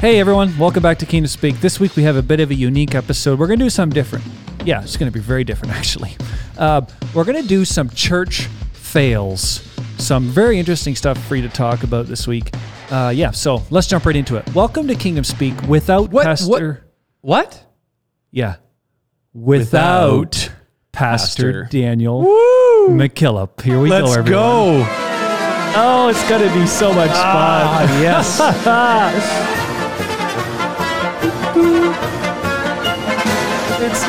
Hey everyone, welcome back to Kingdom Speak. This week we have a bit of a unique episode. We're going to do something different. Yeah, it's going to be very different actually. Uh, we're going to do some church fails. Some very interesting stuff for you to talk about this week. Uh, yeah, so let's jump right into it. Welcome to Kingdom Speak without What- Pastor. What? Yeah, without, Without Pastor, Pastor. Daniel Woo! McKillop. Here we Let's go, everyone. go. Oh, it's going to be so much Ah, fun. yes.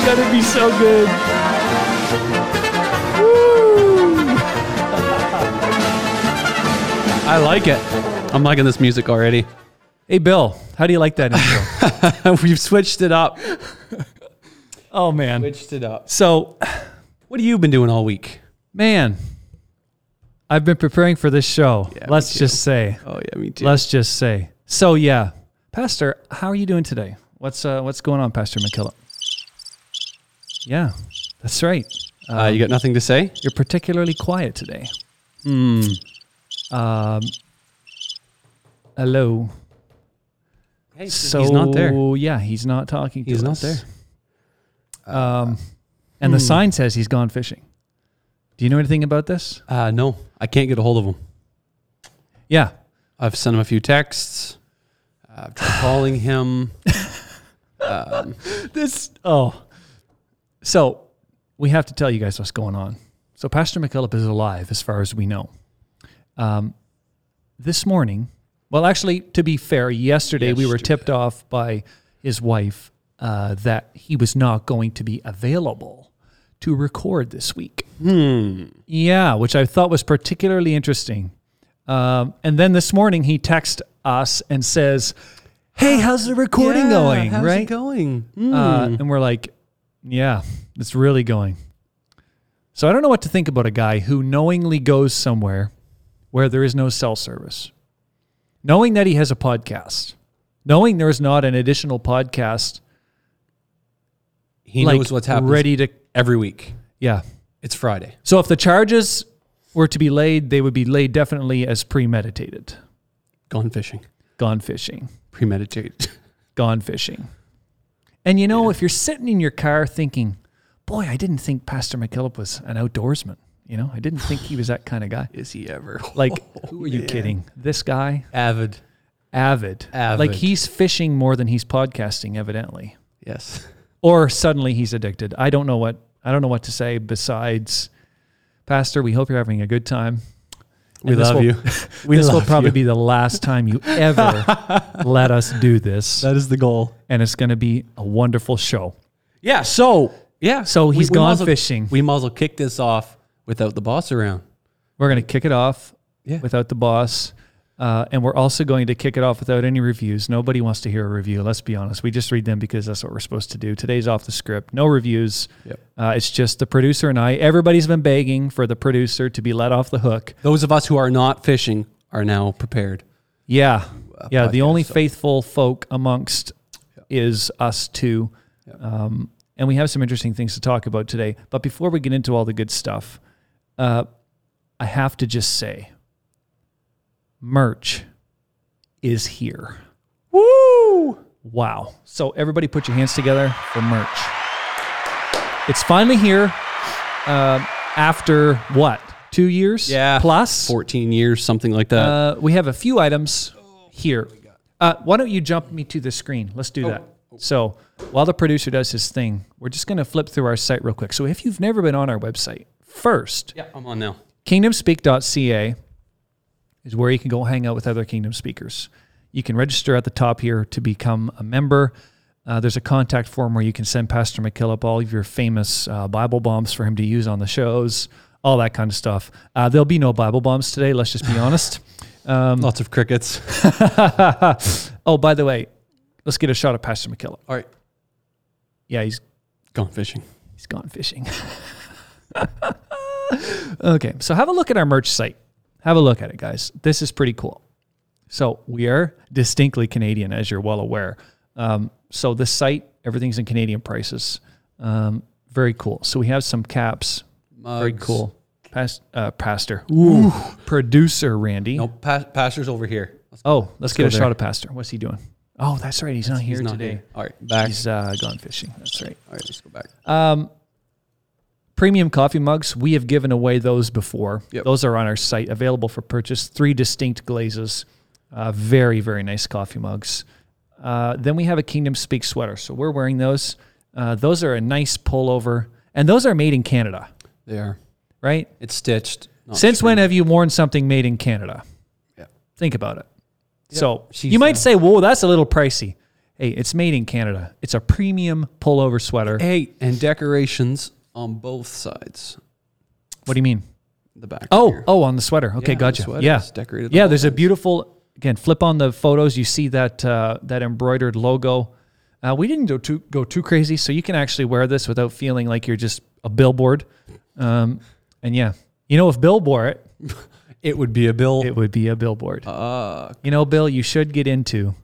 gonna be so good. I like it. I'm liking this music already. Hey, Bill, how do you like that intro? We've switched it up. oh man. Switched it up. So, What have you been doing all week? man, I've been preparing for this show. Yeah, let's just say. Oh yeah, me too. Let's just say. So yeah, Pastor, how are you doing today? What's uh, what's going on, Pastor McKillop? Yeah, that's right. uh, you got nothing to say? You're particularly quiet today. Hmm. Um, hello. Hey, So he's not there. Yeah, he's not talking. To us. He's not there. Um, and the hmm. sign says he's gone fishing. Do you know anything about this? Uh, no, I can't get a hold of him. Yeah. I've sent him a few texts. I've tried calling him. Um, This. Oh. So we have to tell you guys what's going on. So Pastor McKillop is alive, as far as we know. Um, this morning, well, actually, to be fair, yesterday, we were tipped off by his wife uh, that he was not going to be available to record this week. hmm. Yeah, which I thought was particularly interesting. Um, and then this morning he texts us and says, "Hey, how's the recording Yeah, going?" How's right? it going? Hmm. Uh, and we're like, "Yeah, it's really going." So I don't know what to think about a guy who knowingly goes somewhere where there is no cell service, knowing that he has a podcast, knowing there is not an additional podcast he like knows what's happening ready to. every week. Yeah. It's Friday. So if the charges were to be laid, they would be laid definitely as premeditated. Gone fishing. Gone fishing. Premeditated. Gone fishing. And you know, if you're sitting in your car thinking, boy, I didn't think Pastor McKillop was an outdoorsman. You know, I didn't think he was that kind of guy. Is he ever? Like, oh, who are you man. kidding? This guy, Avid. avid. Avid. Like he's fishing more than he's podcasting, evidently. Yes. Or suddenly he's addicted. I don't know what I don't know what to say besides Pastor, we hope you're having a good time. We love will- you. We this will probably you. be the last time you ever let us do this. That is the goal. And it's going to be a wonderful show. Yeah. So yeah. So he's we gone well- fishing. We might as well kick this off without the boss around. We're going to kick it off Yeah. without the boss. Uh, and we're also going to kick it off without any reviews. Nobody wants to hear a review. Let's be honest. We just read them because that's what we're supposed to do. Today's off the script. No reviews. Yep. Uh, it's just the producer and I. Everybody's been begging for the producer to be let off the hook. Those of us who are not fishing are now prepared. Yeah. Yeah. The only so- faithful folk amongst is us two. Yeah. Um, and we have some interesting things to talk about today. But before we get into all the good stuff, uh, I have to just say merch is here. Woo! Wow. So, everybody put your hands together for merch. It's finally here uh, after what? Two years? Yeah. Plus? 14 years, something like that. Uh, we have a few items here. Uh, why don't you jump me to the screen? Let's do that. So while the producer does his thing, we're just going to flip through our site real quick. So if you've never been on our website, first, yeah, I'm on now. kingdomspeak.ca is where you can go hang out with other Kingdom speakers. You can register at the top here to become a member. Uh, there's a contact form where you can send Pastor McKillop all of your famous uh, Bible bombs for him to use on the shows, all that kind of stuff. Uh, there'll be no Bible bombs today, let's just be honest. Um, Lots of crickets. oh, by the way, let's get a shot of Pastor McKillop. All right. Yeah, he's Gone fishing. he's gone fishing. okay, so have a look at our merch site. Have a look at it, guys. This is pretty cool. So we are distinctly Canadian, as you're well aware. Um, so this site, everything's in Canadian prices. Um, very cool. So we have some caps. Very cool. Past, uh, pastor. Ooh. Producer Randy. No, pa- pastor's over here. Let's Oh, let's, get a there. shot of Pastor. What's he doing? Oh, that's right. He's not here He's not today. here. All right, back. He's uh, gone fishing. That's right. All right, let's go back. Um, premium coffee mugs. We have given away those before. Yep. Those are on our site, available for purchase. Three distinct glazes. Uh, very, very nice coffee mugs. Uh, then we have a Kingdom Speak sweater. So we're wearing those. Uh, those are a nice pullover, and those are made in Canada, They are. right? It's stitched. Since when have you worn something made in Canada? Yeah. Think about it. Yep. So She's, you might uh, say, "Whoa, that's a little pricey." Hey, it's made in Canada. It's a premium pullover sweater. Hey, and decorations on both sides. What do you mean? The back. Oh, here. oh, on the sweater. Okay, Yeah, gotcha. sweater Yeah, decorated yeah. There's a beautiful. Again, flip on the photos. You see that uh, that embroidered logo. Uh, we didn't go too go too crazy, so you can actually wear this without feeling like you're just a billboard. Um, and yeah, you know, if Bill wore it, It would be a bill. it would be a billboard. uh, You know, Bill, you should get into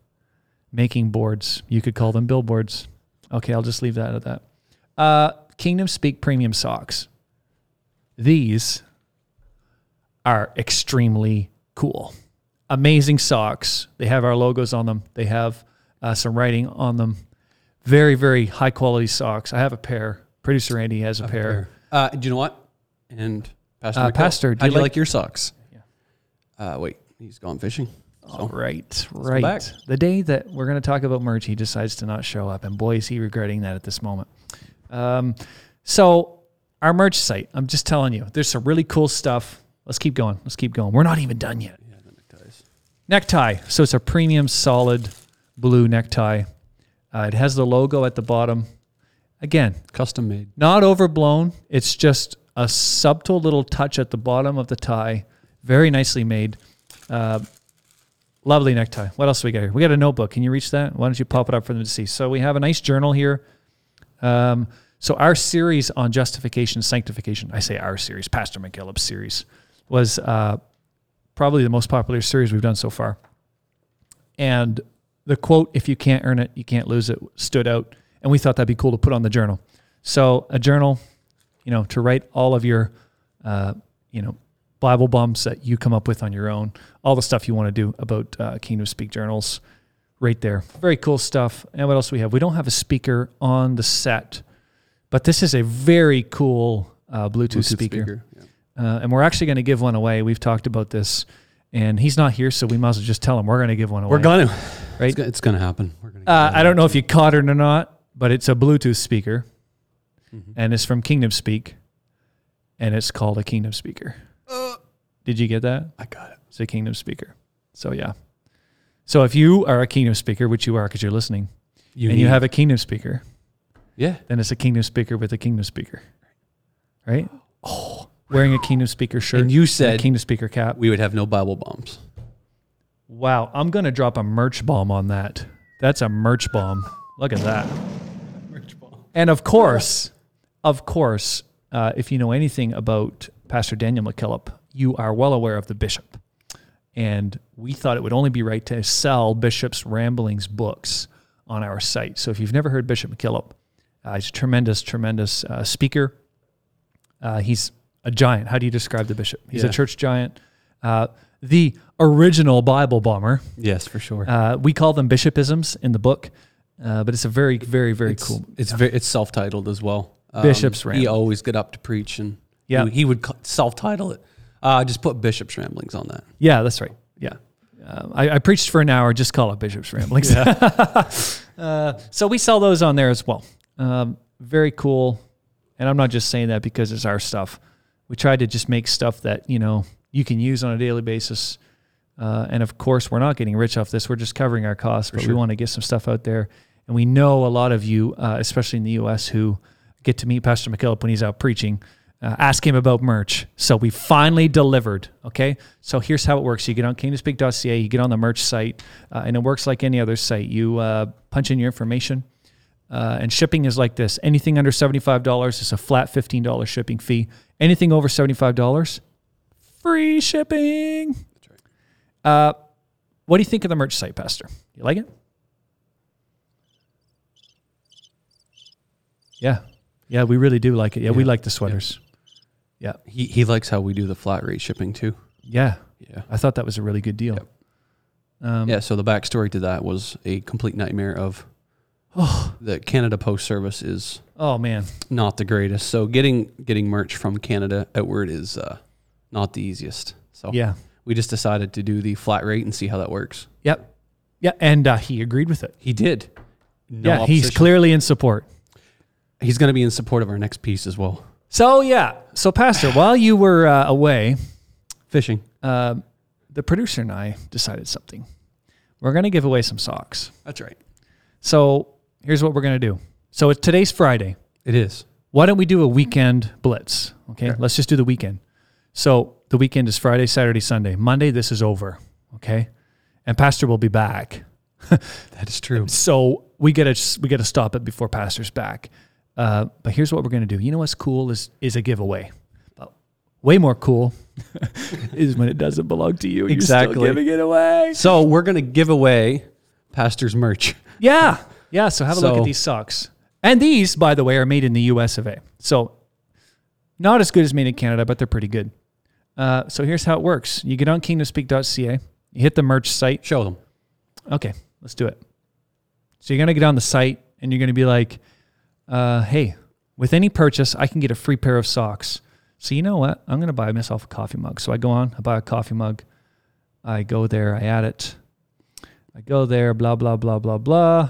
making boards. You could call them billboards. Okay, I'll just leave that at that. Uh, Kingdom Speak Premium Socks. These are extremely cool. Amazing socks. They have our logos on them, they have uh, some writing on them. Very, very high quality socks. I have a pair. Producer Andy has a pair. Uh, do you know what? And Pastor, Uh, Pastor, do how you do you like- like, your socks? Yeah. Uh, wait, he's gone fishing. All right, right. The day that we're going to talk about merch, he decides to not show up, and boy, is he regretting that at this moment. Um, so our merch site, I'm just telling you, there's some really cool stuff. Let's keep going. Let's keep going. We're not even done yet. Yeah, the neckties. Necktie. So it's a premium solid blue necktie. Uh, it has the logo at the bottom. Again, Custom made. not overblown. It's just a subtle little touch at the bottom of the tie. Very nicely made. Uh, lovely necktie. What else do we got here? We got a notebook. Can you reach that? Why don't you pop it up for them to see? So we have a nice journal here. Um, so our series on justification, sanctification, I say our series, Pastor McKillop's series, was uh, probably the most popular series we've done so far. And the quote, if you can't earn it, you can't lose it, stood out. And we thought that'd be cool to put on the journal. So a journal, you know, to write all of your, uh, you know, Bible bombs that you come up with on your own, all the stuff you want to do about uh, Kingdom Speak journals, right there. Very cool stuff. And what else do we have? We don't have a speaker on the set, but this is a very cool uh, Bluetooth, speaker. Yeah. Uh, and we're actually going to give one away. We've talked about this, and he's not here, so we might as well just tell him we're going to give one away. We're gonna. Right? It's, gonna happen. We're gonna. Uh, I don't know if you caught it or not, but it's a Bluetooth speaker, Mhm. and it's from Kingdom Speak, and it's called a Kingdom Speaker. Did you get that? I got it. It's a Kingdom Speaker. So yeah. So if you are a Kingdom Speaker, which you are because you're listening, You and you have a Kingdom Speaker, Yeah. then it's a Kingdom Speaker with a Kingdom Speaker, right? Oh, wearing a Kingdom Speaker shirt. And you and a said Kingdom Speaker cap. we would have no Bible bombs. Wow, I'm gonna drop a merch bomb on that. That's a merch bomb. Look at that. Merch bomb. And of course, of course, uh, if you know anything about Pastor Daniel McKillop, you are well aware of the bishop. And we thought it would only be right to sell Bishop's Ramblings books on our site. So if you've never heard Bishop McKillop, uh, he's a tremendous, tremendous uh, speaker. Uh, he's a giant. How do you describe the bishop? He's a church giant. Uh, the original Bible bomber. Yes, for sure. Uh, we call them bishopisms in the book, uh, but it's a very, very, very it's, cool. It's very it's self-titled as well. Um, Bishop's He always get up to preach and Yeah. he, he would self-title it. Uh, just put Bishop's Ramblings on that. Yeah, that's right. Yeah. Um, I, I preached for an hour, just call it Bishop's Ramblings. uh, so we sell those on there as well. Um, very cool. And I'm not just saying that because it's our stuff. We tried to just make stuff that, you know, you can use on a daily basis. Uh, and of course, we're not getting rich off this. We're just covering our costs, but we want to get some stuff out there. And we know a lot of you, uh, especially in the U.S., who get to meet Pastor McKillop when he's out preaching. Uh, ask him about merch. So we finally delivered. Okay. So here's how it works. You get on kingdomspeak.ca, you get on the merch site, uh, and it works like any other site. You uh, punch in your information, uh, and shipping is like this. Anything under $75 is a flat $15 shipping fee. Anything over $75, free shipping. Right. Uh, what do you think of the merch site, Pastor? You like it? Yeah. Yeah, we really do like it. Yeah, we like the sweaters. Yeah. He he likes how we do the flat rate shipping too. Yeah. Yeah. I thought that was a really good deal. Yep. Um, Yeah, so the backstory to that was a complete nightmare of oh, the Canada Post Service is Oh man. not the greatest. So getting getting merch from Canada outward is uh, not the easiest. So Yeah. we just decided to do the flat rate and see how that works. Yep. Yeah, and uh, he agreed with it. He did. No yeah, he's clearly in support. He's going to be in support of our next piece as well. So yeah. So Pastor, while you were uh, away, Fishing. uh, the producer and I decided something. We're going to give away some socks. That's right. So here's what we're going to do. So it's today's Friday. It is. Why don't we do a weekend blitz? Okay, Okay. let's just do the weekend. So the weekend is Friday, Saturday, Sunday. Monday, this is over. Okay, and Pastor will be back. That is true. So we gotta we gotta stop it before Pastor's back. Uh, but here's what we're gonna do. You know what's cool is is a giveaway. But way more cool is when it doesn't belong to you. Exactly. still giving it away. So we're going to give away Pastor's merch. Yeah. Yeah. So have a look at these socks. And these, by the way, are made in the US of A. So not as good as made in Canada, but they're pretty good. Uh, so here's how it works. You get on kingdomspeak.ca, you hit the merch site. Show them. Okay, let's do it. So you're going to get on the site and you're going to be like, uh, hey, with any purchase, I can get a free pair of socks. So you know what? I'm going to buy myself a coffee mug. So I go on, I buy a coffee mug. I go there, I add it. I go there, blah, blah, blah, blah, blah.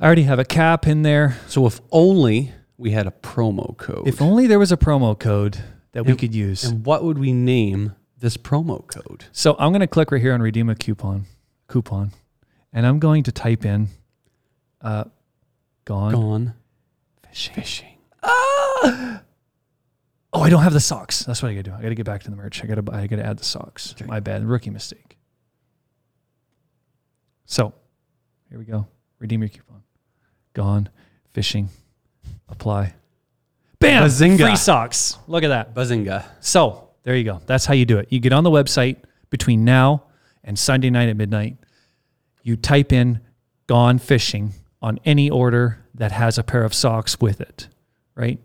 I already have a cap in there. So if only we had a promo code. If only there was a promo code that we And- could use. and what would we name this promo code? So I'm going to click right here on redeem a coupon, coupon, and I'm going to type in, uh, gone, Gone fishing. fishing. Ah! Oh, I don't have the socks. That's what I got to do. I got to get back to the merch. I got to I got to add the socks. My bad. Rookie mistake. So, here we go. Redeem your coupon. Gone fishing. Apply. Bam! Bazinga. Free socks. Look at that. Bazinga. So there you go. That's how you do it. You get on the website between now and Sunday night at midnight. You type in "gone fishing" on any order that has a pair of socks with it, right?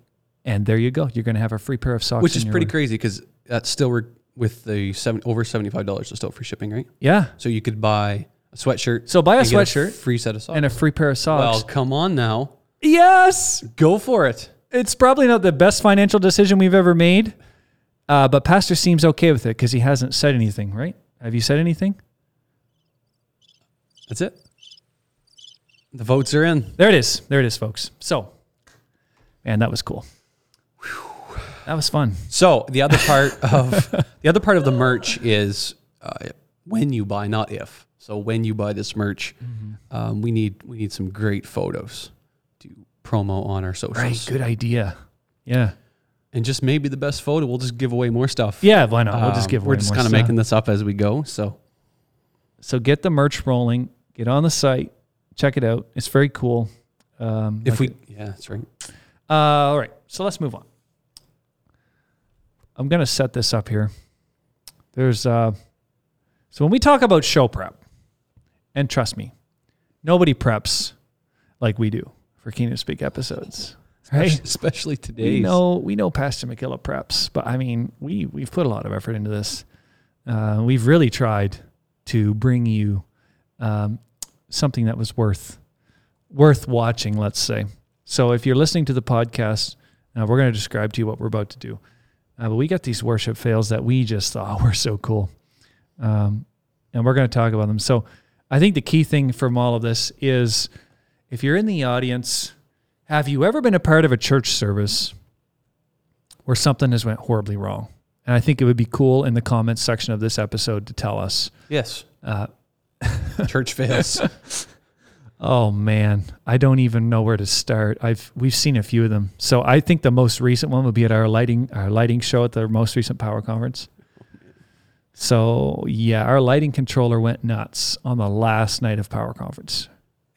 And there you go. You're going to have a free pair of socks. Which is pretty order. crazy because that's still re- with the seven, over $75 is still free shipping, right? Yeah. So you could buy a sweatshirt. So buy a sweatshirt free set of socks. and a free pair of socks. well, come on now. yes. Go for it. It's probably not the best financial decision we've ever made, uh, but Pastor seems okay with it because he hasn't said anything, right? Have you said anything? That's it. The votes are in. There it is. There it is, folks. So, man, that was cool. That was fun. So the other part of the other part of the merch is uh, when you buy, not if. So when you buy this merch, Mm-hmm. um, we need we need some great photos to promo on our socials. Right. Good idea. Yeah. And just maybe the best photo, we'll just give away more stuff. Yeah. Why not? We'll just Um, give We're just kind of making this up as we go. So So get the merch rolling. Get on the site. Check it out. It's very cool. Um, if like- we, yeah, that's right. Uh, all right. So let's move on. I'm going to set this up here. There's, uh, so when we talk about show prep, and trust me, nobody preps like we do for Kingdom Speak episodes. Right? Especially We know we know Pastor McKillop preps, but I mean we we've put a lot of effort into this. Uh, we've really tried to bring you um, something that was worth worth watching. Let's say. So if you're listening to the podcast, uh, we're going to describe to you what we're about to do. Uh, but we got these worship fails that we just thought were so cool, um, and we're going to talk about them. So I think the key thing from all of this is if you're in the audience have you ever been a part of a church service where something has went horribly wrong? And I think it would be cool in the comments section of this episode to tell us. Yes. Uh, Church fails. oh man, I don't even know where to start. I've we've seen a few of them. So I think the most recent one would be at our lighting our lighting show at the most recent power conference. So yeah, our lighting controller went nuts on the last night of power conference.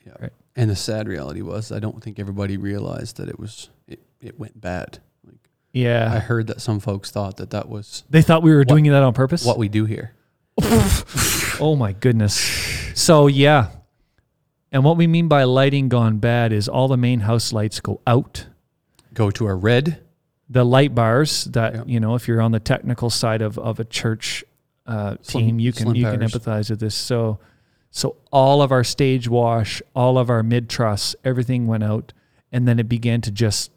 Yeah. Right. And the sad reality was, I don't think everybody realized that it was it, it went bad. Like yeah, I heard that some folks thought that that was they thought we were doing that on purpose. what we do here. Oh my goodness. So yeah. And what we mean by lighting gone bad is all the main house lights go out. Go to a red. The light bars that, Yeah. you know, if you're on the technical side of, of a church uh, Slim- team, you can you can empathize with this. So, so all of our stage wash, all of our mid truss, everything went out, and then it began to just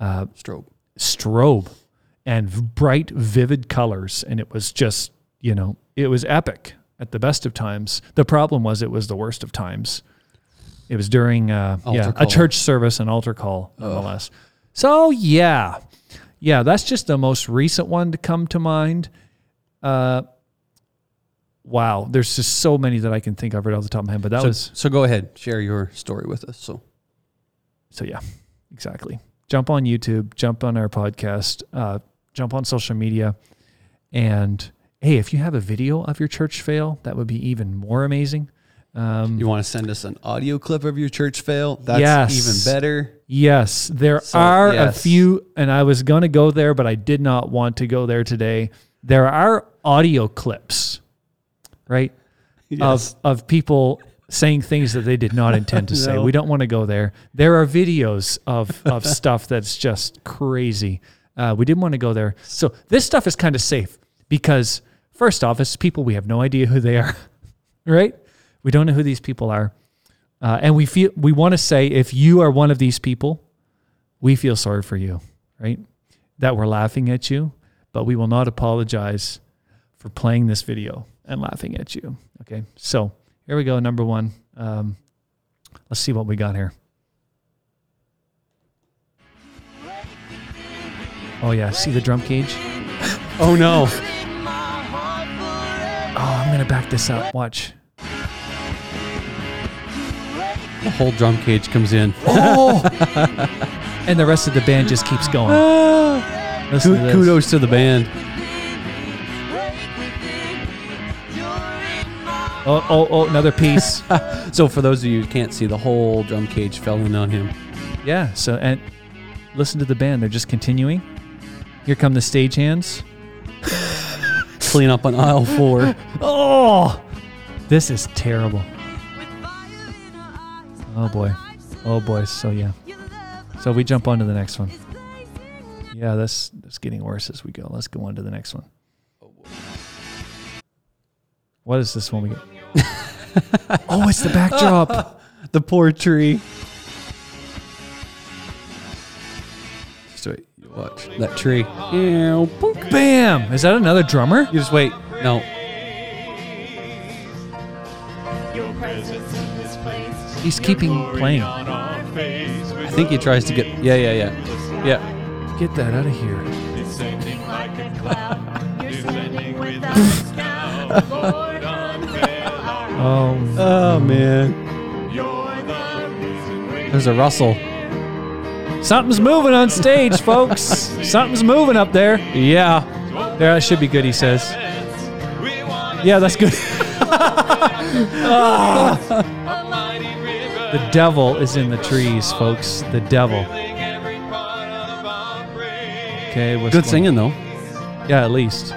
uh, Strobe. strobe and bright, vivid colors, and it was just you know it was epic at the best of times. The problem was it was the worst of times. It was during uh, yeah a church service, an altar call, nonetheless. So yeah, yeah, that's just the most recent one to come to mind. Uh, wow, there's just so many that I can think of right off the top of my head, but that So, was so go ahead, share your story with us. So so yeah, exactly. Jump on YouTube, jump on our podcast, uh, jump on social media, and hey, if you have a video of your church fail, that would be even more amazing. Um, you want to send us an audio clip of your church fail? That's Yes. even better. Yes, there So, are a few, and I was going to go there, but I did not want to go there today. There are audio clips, right, Yes. of of people saying things that they did not intend to say. We don't want to go there. There are videos of of stuff that's just crazy. Uh, we didn't want to go there. So this stuff is kind of safe because first off, it's people we have no idea who they are, right? We don't know who these people are. Uh, and we feel we want to say if you are one of these people, we feel sorry for you, right? That we're laughing at you, but we will not apologize for playing this video and laughing at you. Okay, so here we go. Number one. Um, let's see what we got here. Oh yeah, see the drum cage? Oh no! I'm gonna back this up. Watch. The whole drum cage comes in. Oh, and the rest of the band just keeps going. Listen to this. Kudos to the band. Oh, oh, oh, another piece. So for those of you who can't see, the whole drum cage fell in on him. yeah. So and listen to the band. They're just continuing. Here come the stagehands. Clean up on aisle four. Oh, this is terrible. Oh boy. Oh boy. So yeah. So we jump on to the next one. Yeah, that's that's getting worse as we go. Let's go on to the next one. What is this one we get? oh, it's the backdrop. the poor tree. Watch that tree. Ew, boink. Bam! Is that another drummer? You just wait. No. Your presence in this place. He's keeping playing. I think he tries to get. Yeah, yeah, yeah. Yeah. Get that out of here. Descending like a cloud. You're standing without doubt. Lord, unveil our Oh, Oh man. You're the reason we There's a rustle. Something's moving on stage, folks. Something's moving up there. Yeah. There, that should be good. He says. Yeah, that's good. a. Ah. The devil is in the trees, folks. The devil. filling every part of our praise. Okay, what's Good going- singing though. Yeah, at least.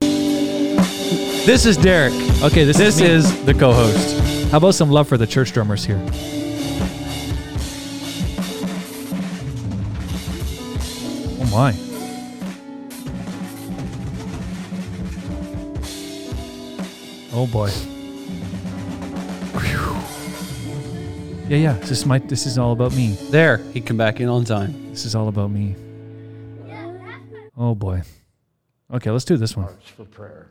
This is Derek. Okay, this, This is, me. is the co-host. How about some love for the church drummers here? Oh my. Oh boy. Whew. Yeah, yeah. This is my. This is all about me. There, he come back in on time. This is all about me. Oh boy. Okay, let's do this one. hearts for prayer.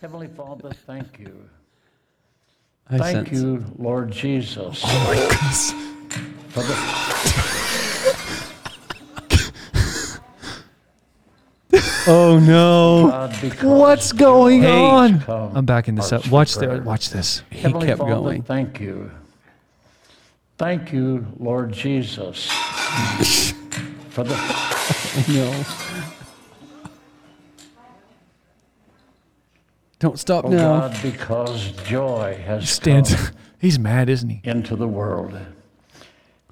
Heavenly Father, thank you. I Thank sense- you, Lord Jesus. Oh for the Oh no. What's going on? I'm backing this up. Hearts Watch the, watch this. He Heavenly kept Father, going. Thank you. Thank you, Lord Jesus. for the No. Don't stop oh now. God, because joy has Stands. come He's mad, isn't he? into the world.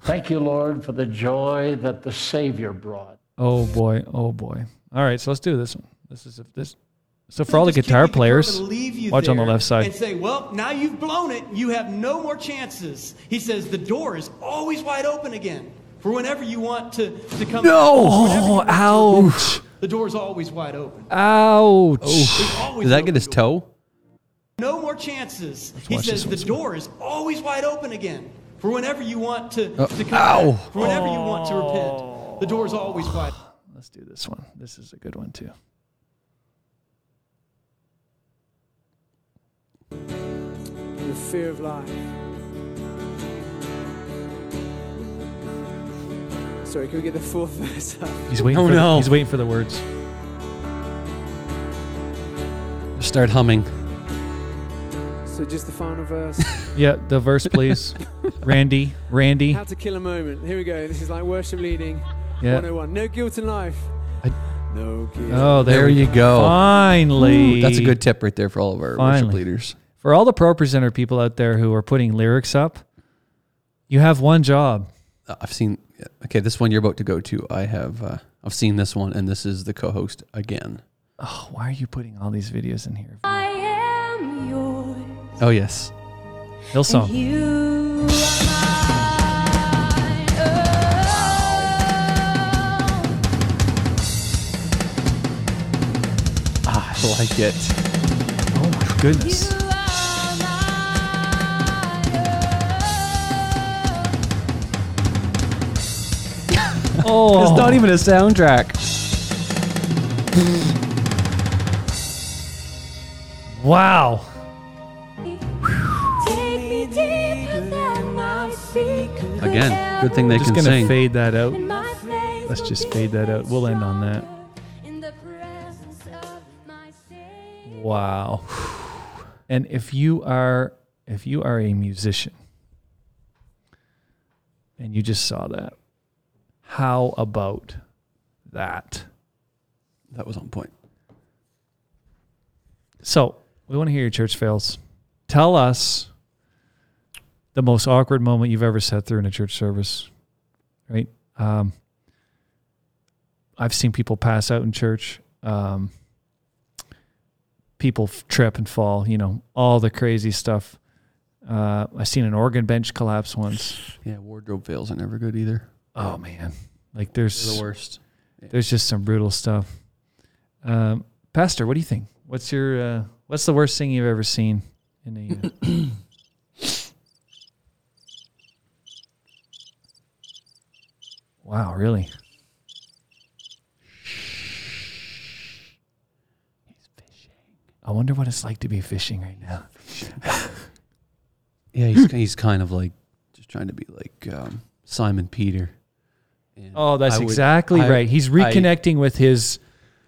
Thank you, Lord, for the joy that the Savior brought. Oh boy. Oh boy. All right, so let's do this one. This is this. So for all the guitar can't leave the players, curve and leave you watch on the left side. And say, well, now you've blown it. You have no more chances. He says the door is always wide open again for whenever you want to, to come. No! whenever you to. Ouch! the door's always wide open. Ouch. It's always Does that get his door. toe? No more chances. he says the door is always wide open again for whenever you want to, uh, to come ow. for whenever you want to repent. The door is always wide. Let's do this one. This is a good one too. the fear of life. Sorry, can we get the fourth verse up? He's waiting. Oh, for no. The, he's waiting for the words. Start humming. So just the final verse. Yeah, the verse, please. Randy. Randy. How to kill a moment. Here we go. This is like worship leading Yeah. 101. No guilt in life. I- no guilt. Oh, there, There you go. Finally, Ooh, that's a good tip right there for all of our worship leaders. For all the ProPresenter people out there who are putting lyrics up, you have one job. Uh, I've seen. Okay, this one you're about to go to. I have. Uh, I've seen this one, and this is the co-host again. Oh, why are you putting all these videos in here? I am yours. Oh yes. Hillsong. You like it. Oh my goodness. you are mine. Oh, It's not even a soundtrack. wow. Take me deeper than my feet Again, good thing they Just can gonna sing. fade that out. In my face Let's just fade that out. We'll end on that. Wow. And if you are if you are a musician and you just saw that, how about that? That was on point. So, we want to hear your church fails. Tell us the most awkward moment you've ever sat through in a church service, right? Um, I've seen people pass out in church. Um, people trip and fall, you know, all the crazy stuff. Uh, I seen an organ bench collapse once. Yeah, wardrobe fails are never good either. Oh man, like They're there's the worst. there's just some brutal stuff. Um, Pastor, what do you think? What's your uh, what's the worst thing you've ever seen in a? Uh... wow, really? He's fishing. I wonder what it's like to be fishing right now. Yeah, he's he's kind of like just trying to be like um, Simon Peter. And Oh, that's would- exactly I- right. He's I- reconnecting with his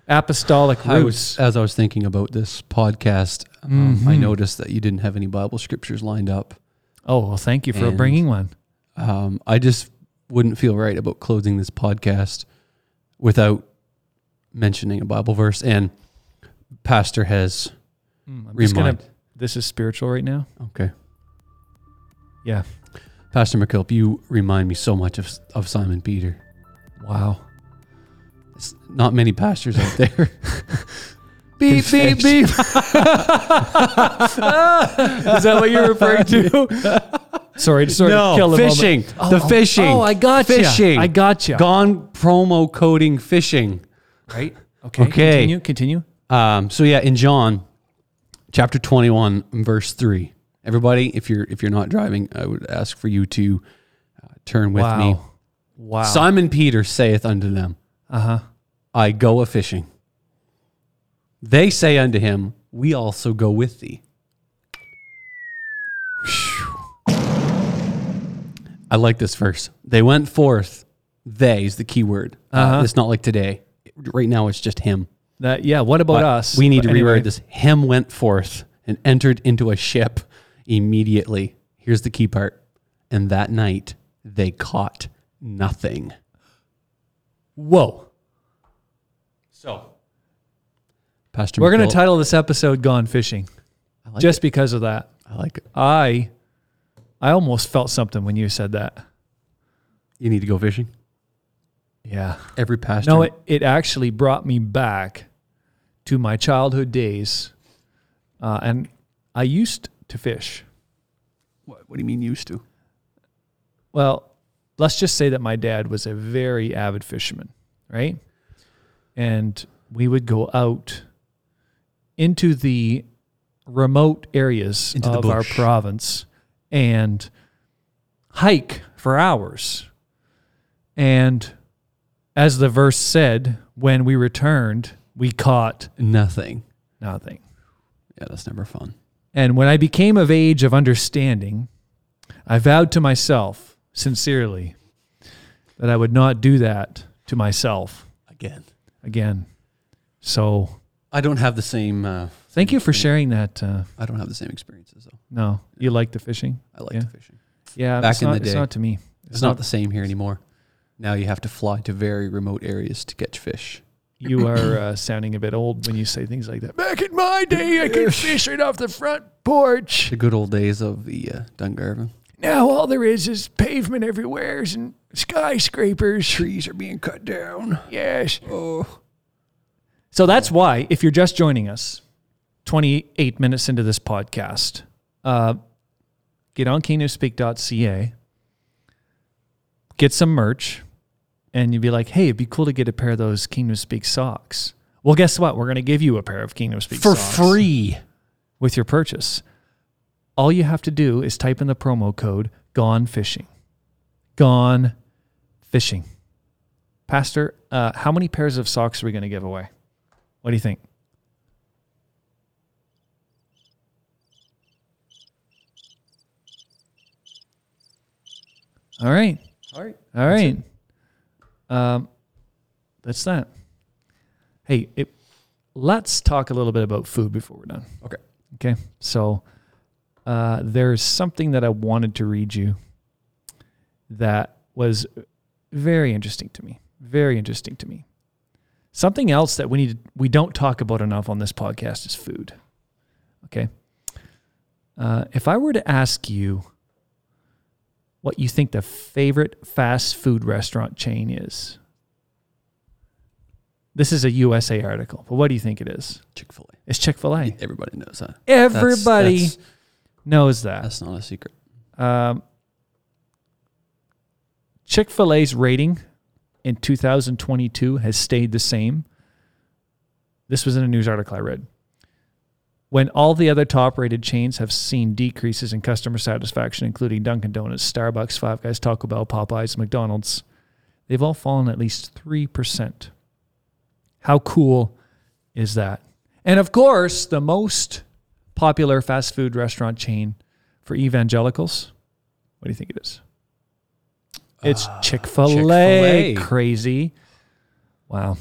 apostolic I was, roots. as I was thinking about this podcast, um, I Mhm. noticed that you didn't have any Bible scriptures lined up. oh, well, thank you for And- bringing one. Um, I just wouldn't feel right about closing this podcast without mentioning a Bible verse. And Pastor has Mm, I'm just gonna. This is spiritual right now. Okay, Yeah. Pastor McKillop, you remind me so much of of Simon Peter. Wow. It's not many pastors out there. Beep beep beep. is that what you're referring to? sorry, sorry. no, fishing. Oh, the oh, fishing. Oh, I got you. Fishing. I got you. Gone promo coding fishing. Right. Okay. Okay. Continue. Continue. Um, so yeah, in John chapter 21, verse 3. Everybody, if you're if you're not driving, I would ask for you to uh, turn with wow. me. Wow. Simon Peter saith unto them, Uh huh. I go a fishing. They say unto him, We also go with thee. I like this verse. They went forth. They is the key word. Uh, Uh-huh. it's not like today. Right now, it's just him. That. Yeah. What about But us? We need to But anyway, reword this. Him went forth and entered into a ship immediately. Here's the key part. And that night they caught nothing. Whoa. So, Pastor, We're going to title this episode "Gone Fishing" I like just it. because of that. I like it. I, I almost felt something when you said that. You need to go fishing. Yeah. Every pastor. No, it, it actually brought me back to my childhood days. Uh, and I used to fish. what, what do you mean used to? Well, let's just say that my dad was a very avid fisherman, right? and we would go out into the remote areas Into the of our province and hike for hours. And as the verse said, when we returned, we caught Nothing. nothing. Yeah, that's never fun. And when I became of age of understanding, I vowed to myself sincerely that I would not do that to myself Again. again. So I don't have the same. Uh, thank you for sharing that. Uh, I don't have the same experiences though. no, you like the fishing? I like Yeah. the fishing. Yeah, Back it's in not, the It's day. not to me. It's not the same here anymore. Now you have to fly to very remote areas to catch fish. You are uh, sounding a bit old when you say things like that. Back in my day, I could fish right off the front porch. The good old days of the uh, Dungarvan. Now all there is is pavement everywhere and skyscrapers. Trees are being cut down. Yes. Oh. So that's why, if you're just joining us, 28 minutes into this podcast, uh, get on kingdomspeak.ca, get some merch, and you'd be like, hey, it'd be cool to get a pair of those Kingdom Speak socks. Well, guess what? We're going to give you a pair of Kingdom Speak For socks free. with your purchase. All you have to do is type in the promo code Gone Fishing. Gone Fishing. Pastor, uh, how many pairs of socks are we going to give away? What do you think? All right. All right. Right. Um, that's that. Hey, it, let's talk a little bit about food before we're done. Okay. Okay. So uh, there's something that I wanted to read you that was very interesting to me. Very interesting to me. Something else that we need we don't talk about enough on this podcast is food. Okay. Uh, if I were to ask you what you think the favorite fast food restaurant chain is, this is a USA article, but what do you think it is? Chick fil A. It's Chick Fil A. Everybody knows that. That's- Everybody That's, knows that. that's not a secret. Um, Chick fil A's rating in 2022 has stayed the same. This was in a news article I read. When all the other top rated chains have seen decreases in customer satisfaction, including Dunkin' Donuts, Starbucks, Five Guys, Taco Bell, Popeyes, McDonald's, they've all fallen at least 3%. How cool is that? And of course, the most popular fast food restaurant chain for evangelicals, what do you think it is? It's Chick fil A. Chick-fil-A. Crazy. Wow.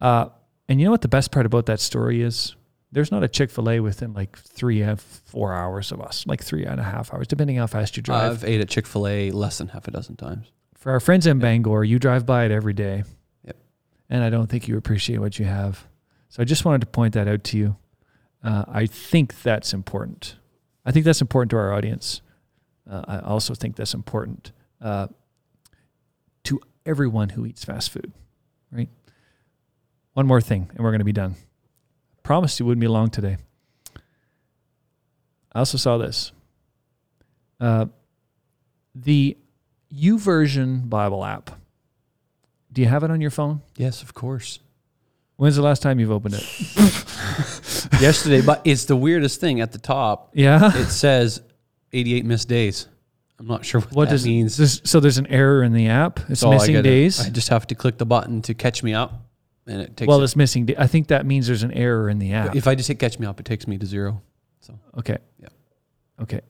Uh, and you know what the best part about that story is? There's not a Chick fil A within like three, four hours of us, like three and a half hours, depending how fast you drive. I've ate at Chick fil A less than half a dozen times. For our friends in Bangor, you drive by it every day. Yep. And I don't think you appreciate what you have. So I just wanted to point that out to you. Uh, I think that's important. I think that's important to our audience. Uh, I also think that's important uh, to everyone who eats fast food, right? One more thing, and we're going to be done. Promised you wouldn't be long today. I also saw this. Uh, the YouVersion Bible app. Do you have it on your phone? Yes, of course. When's the last time you've opened it? Yesterday, but it's the weirdest thing at the top. Yeah. It says 88 missed days. I'm not sure what, What that does means. this, so there's an error in the app. It's So I missing gotta- days. I just have to click the button to catch me up, and it takes. well, it- it's missing. I think that means there's an error in the app. if I just hit catch me up, it takes me to zero. So Okay. Yeah. Okay.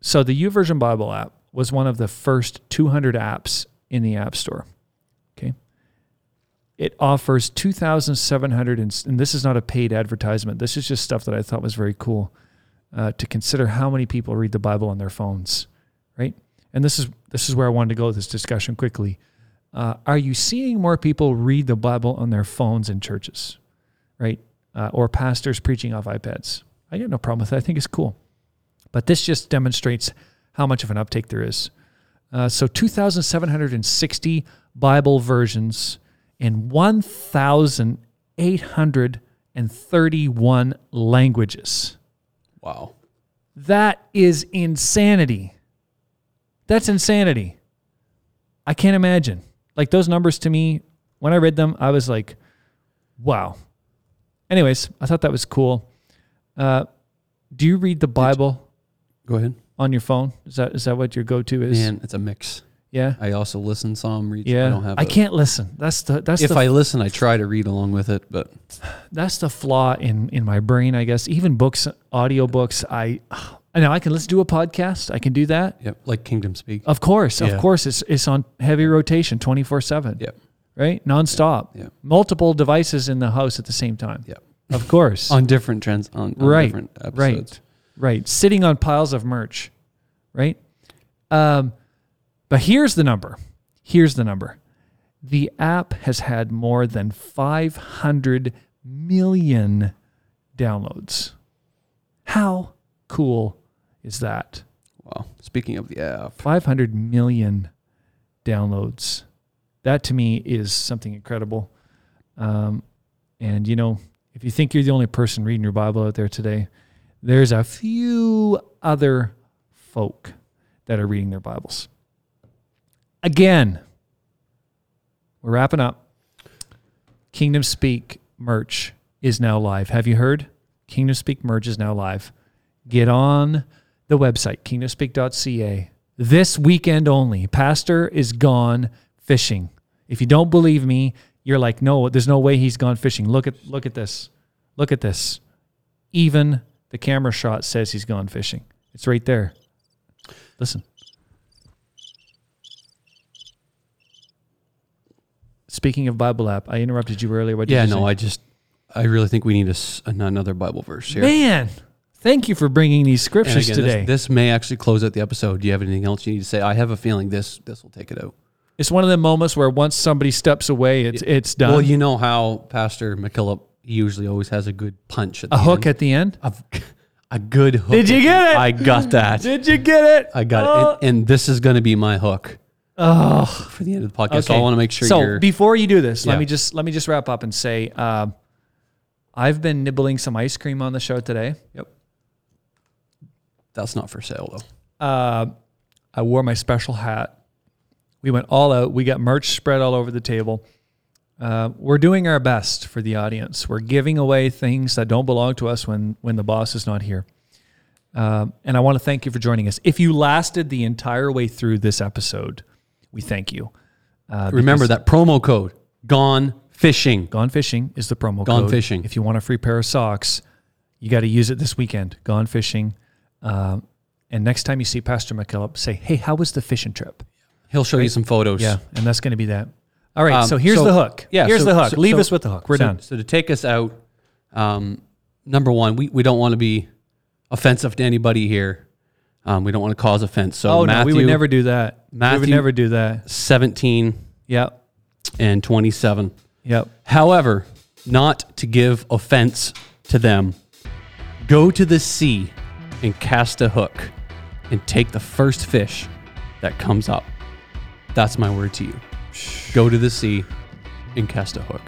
So the YouVersion Bible app was one of the first 200 apps in the App Store. Okay. It offers 2,700, and, and this is not a paid advertisement. This is just stuff that I thought was very cool uh, to consider how many people read the Bible on their phones, right? And this is this is where I wanted to go with this discussion quickly. Uh, are you seeing more people read the Bible on their phones in churches, right? Uh, or pastors preaching off iPads? I got no problem with that. I think it's cool. But this just demonstrates how much of an uptake there is. Uh, so 2,760 Bible versions in 1,831 languages. Wow. That is insanity. That's insanity. I can't imagine. Like those numbers to me, when I read them, I was like, wow. Anyways, I thought that was cool. Uh, do you read the Bible Go ahead. on your phone? Is that is that what your go to is? Man, it's a mix. Yeah. I also listen some, read. Yeah. I don't have. I a- can't listen. That's the that's If the I listen, I try to read along with it, but that's the flaw in in my brain, I guess. Even books, audio books, I I know I can listen to a podcast. I can do that. yeah, like Kingdom Speak. Of course, Yeah. of course, it's it's on heavy rotation, twenty four seven. Yep. Right, nonstop. Yeah. Multiple devices in the house at the same time. Yep. Of course. On different trends, on, on Right, different episodes. right. Right. Sitting on piles of merch. Right. Um, but here's the number. Here's the number. The app has had more than 500 million downloads. How cool is that? Wow. Speaking of the app, 500 million downloads. That to me is something incredible. Um, and you know, if you think you're the only person reading your Bible out there today, there's a few other folk that are reading their Bibles. Again, we're wrapping up. Kingdom Speak merch is now live. Have you heard? Kingdom Speak merch is now live. Get on the website, kingdomspeak.ca. This weekend only. Pastor is gone fishing. If you don't believe me, you're like, no, there's no way he's gone fishing. Look at look at this. Look at this. Even the camera shot says he's gone fishing. It's right there. Listen. Speaking of Bible app, I interrupted you earlier. What did yeah, no? I just, I really think we need a another Bible verse here. Man, thank you for bringing these scriptures again, today. This, this may actually close out the episode. Do you have anything else you need to say? I have a feeling this this will take it out. it's one of the moments where once somebody steps away, it's it's done. Well, you know how Pastor McKillop usually always has a good punch at a hook end. at the end. a, a good hook. Did you get it? I got that. Did you get it? I got Oh. it. And, and this is going to be my hook Oh, for the end of the podcast. So I want to make sure so you're. before you do this, let me just let me just wrap up and say, um, I've been nibbling some ice cream on the show today. yep. That's not for sale though. Uh, I wore my special hat. We went all out. We got merch spread all over the table. Uh, we're doing our best for the audience. We're giving away things that don't belong to us when when the boss is not here. Um, and I want to thank you for joining us. If you lasted the entire way through this episode, we thank you. Uh, Remember that promo code Gone Fishing. Gone Fishing is the promo Gone code. Fishing. If you want a free pair of socks, you got to use it this weekend. Gone Fishing. Um, and next time you see Pastor McKillop, say, hey, how was the fishing trip? He'll show you some photos. Yeah, and that's going to be that. All right, Um, so here's so- the hook. yeah, here's so- the hook. so- Leave us with the hook. We're done. So to take us out, um, number one, we, we don't want to be offensive to anybody here. Um, we don't want to cause offense. So oh, Matthew no, we would never do that. we would never do that. 17 Yep. and 27. Yep. However, not to give offense to them, go to the sea and cast a hook and take the first fish that comes up. That's my word to you. Go to the sea and cast a hook.